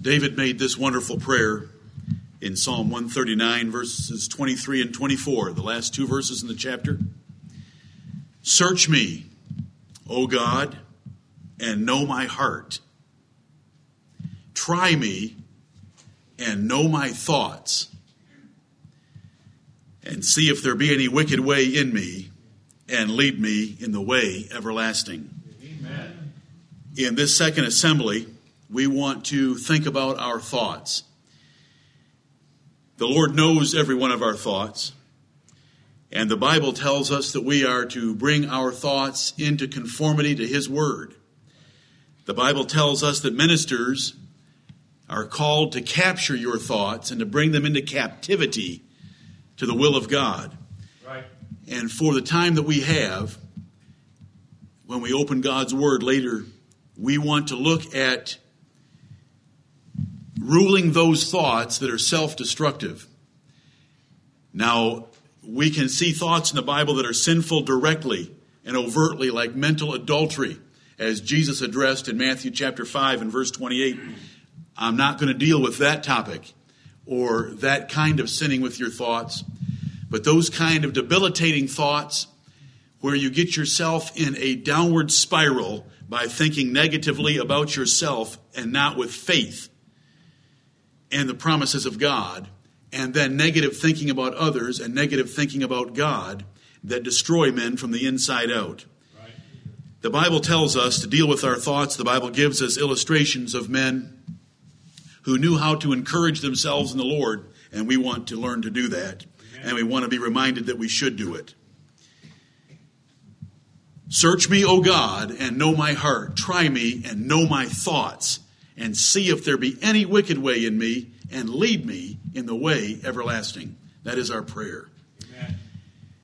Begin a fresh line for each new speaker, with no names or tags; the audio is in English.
David made this wonderful prayer in Psalm 139, verses 23 and 24, the last two verses in the chapter. Search me, O God, and know my heart. Try me and know my thoughts, and see if there be any wicked way in me, and lead me in the way everlasting. Amen. In this second assembly, we want to think about our thoughts. The Lord knows every one of our thoughts. And the Bible tells us that we are to bring our thoughts into conformity to His Word. The Bible tells us that ministers are called to capture your thoughts and to bring them into captivity to the will of God. Right. And for the time that we have, when we open God's Word later, we want to look at ruling those thoughts that are self destructive. Now, we can see thoughts in the Bible that are sinful directly and overtly, like mental adultery, as Jesus addressed in Matthew chapter 5 and verse 28. I'm not going to deal with that topic or that kind of sinning with your thoughts, but those kind of debilitating thoughts where you get yourself in a downward spiral by thinking negatively about yourself and not with faith and the promises of God, and then negative thinking about others and negative thinking about God that destroy men from the inside out. Right. The Bible tells us to deal with our thoughts. The Bible gives us illustrations of men who knew how to encourage themselves in the Lord, and we want to learn to do that. Amen. And we want to be reminded that we should do it. Search me, O God, and know my heart. Try me and know my thoughts and see if there be any wicked way in me, and lead me in the way everlasting. That is our prayer.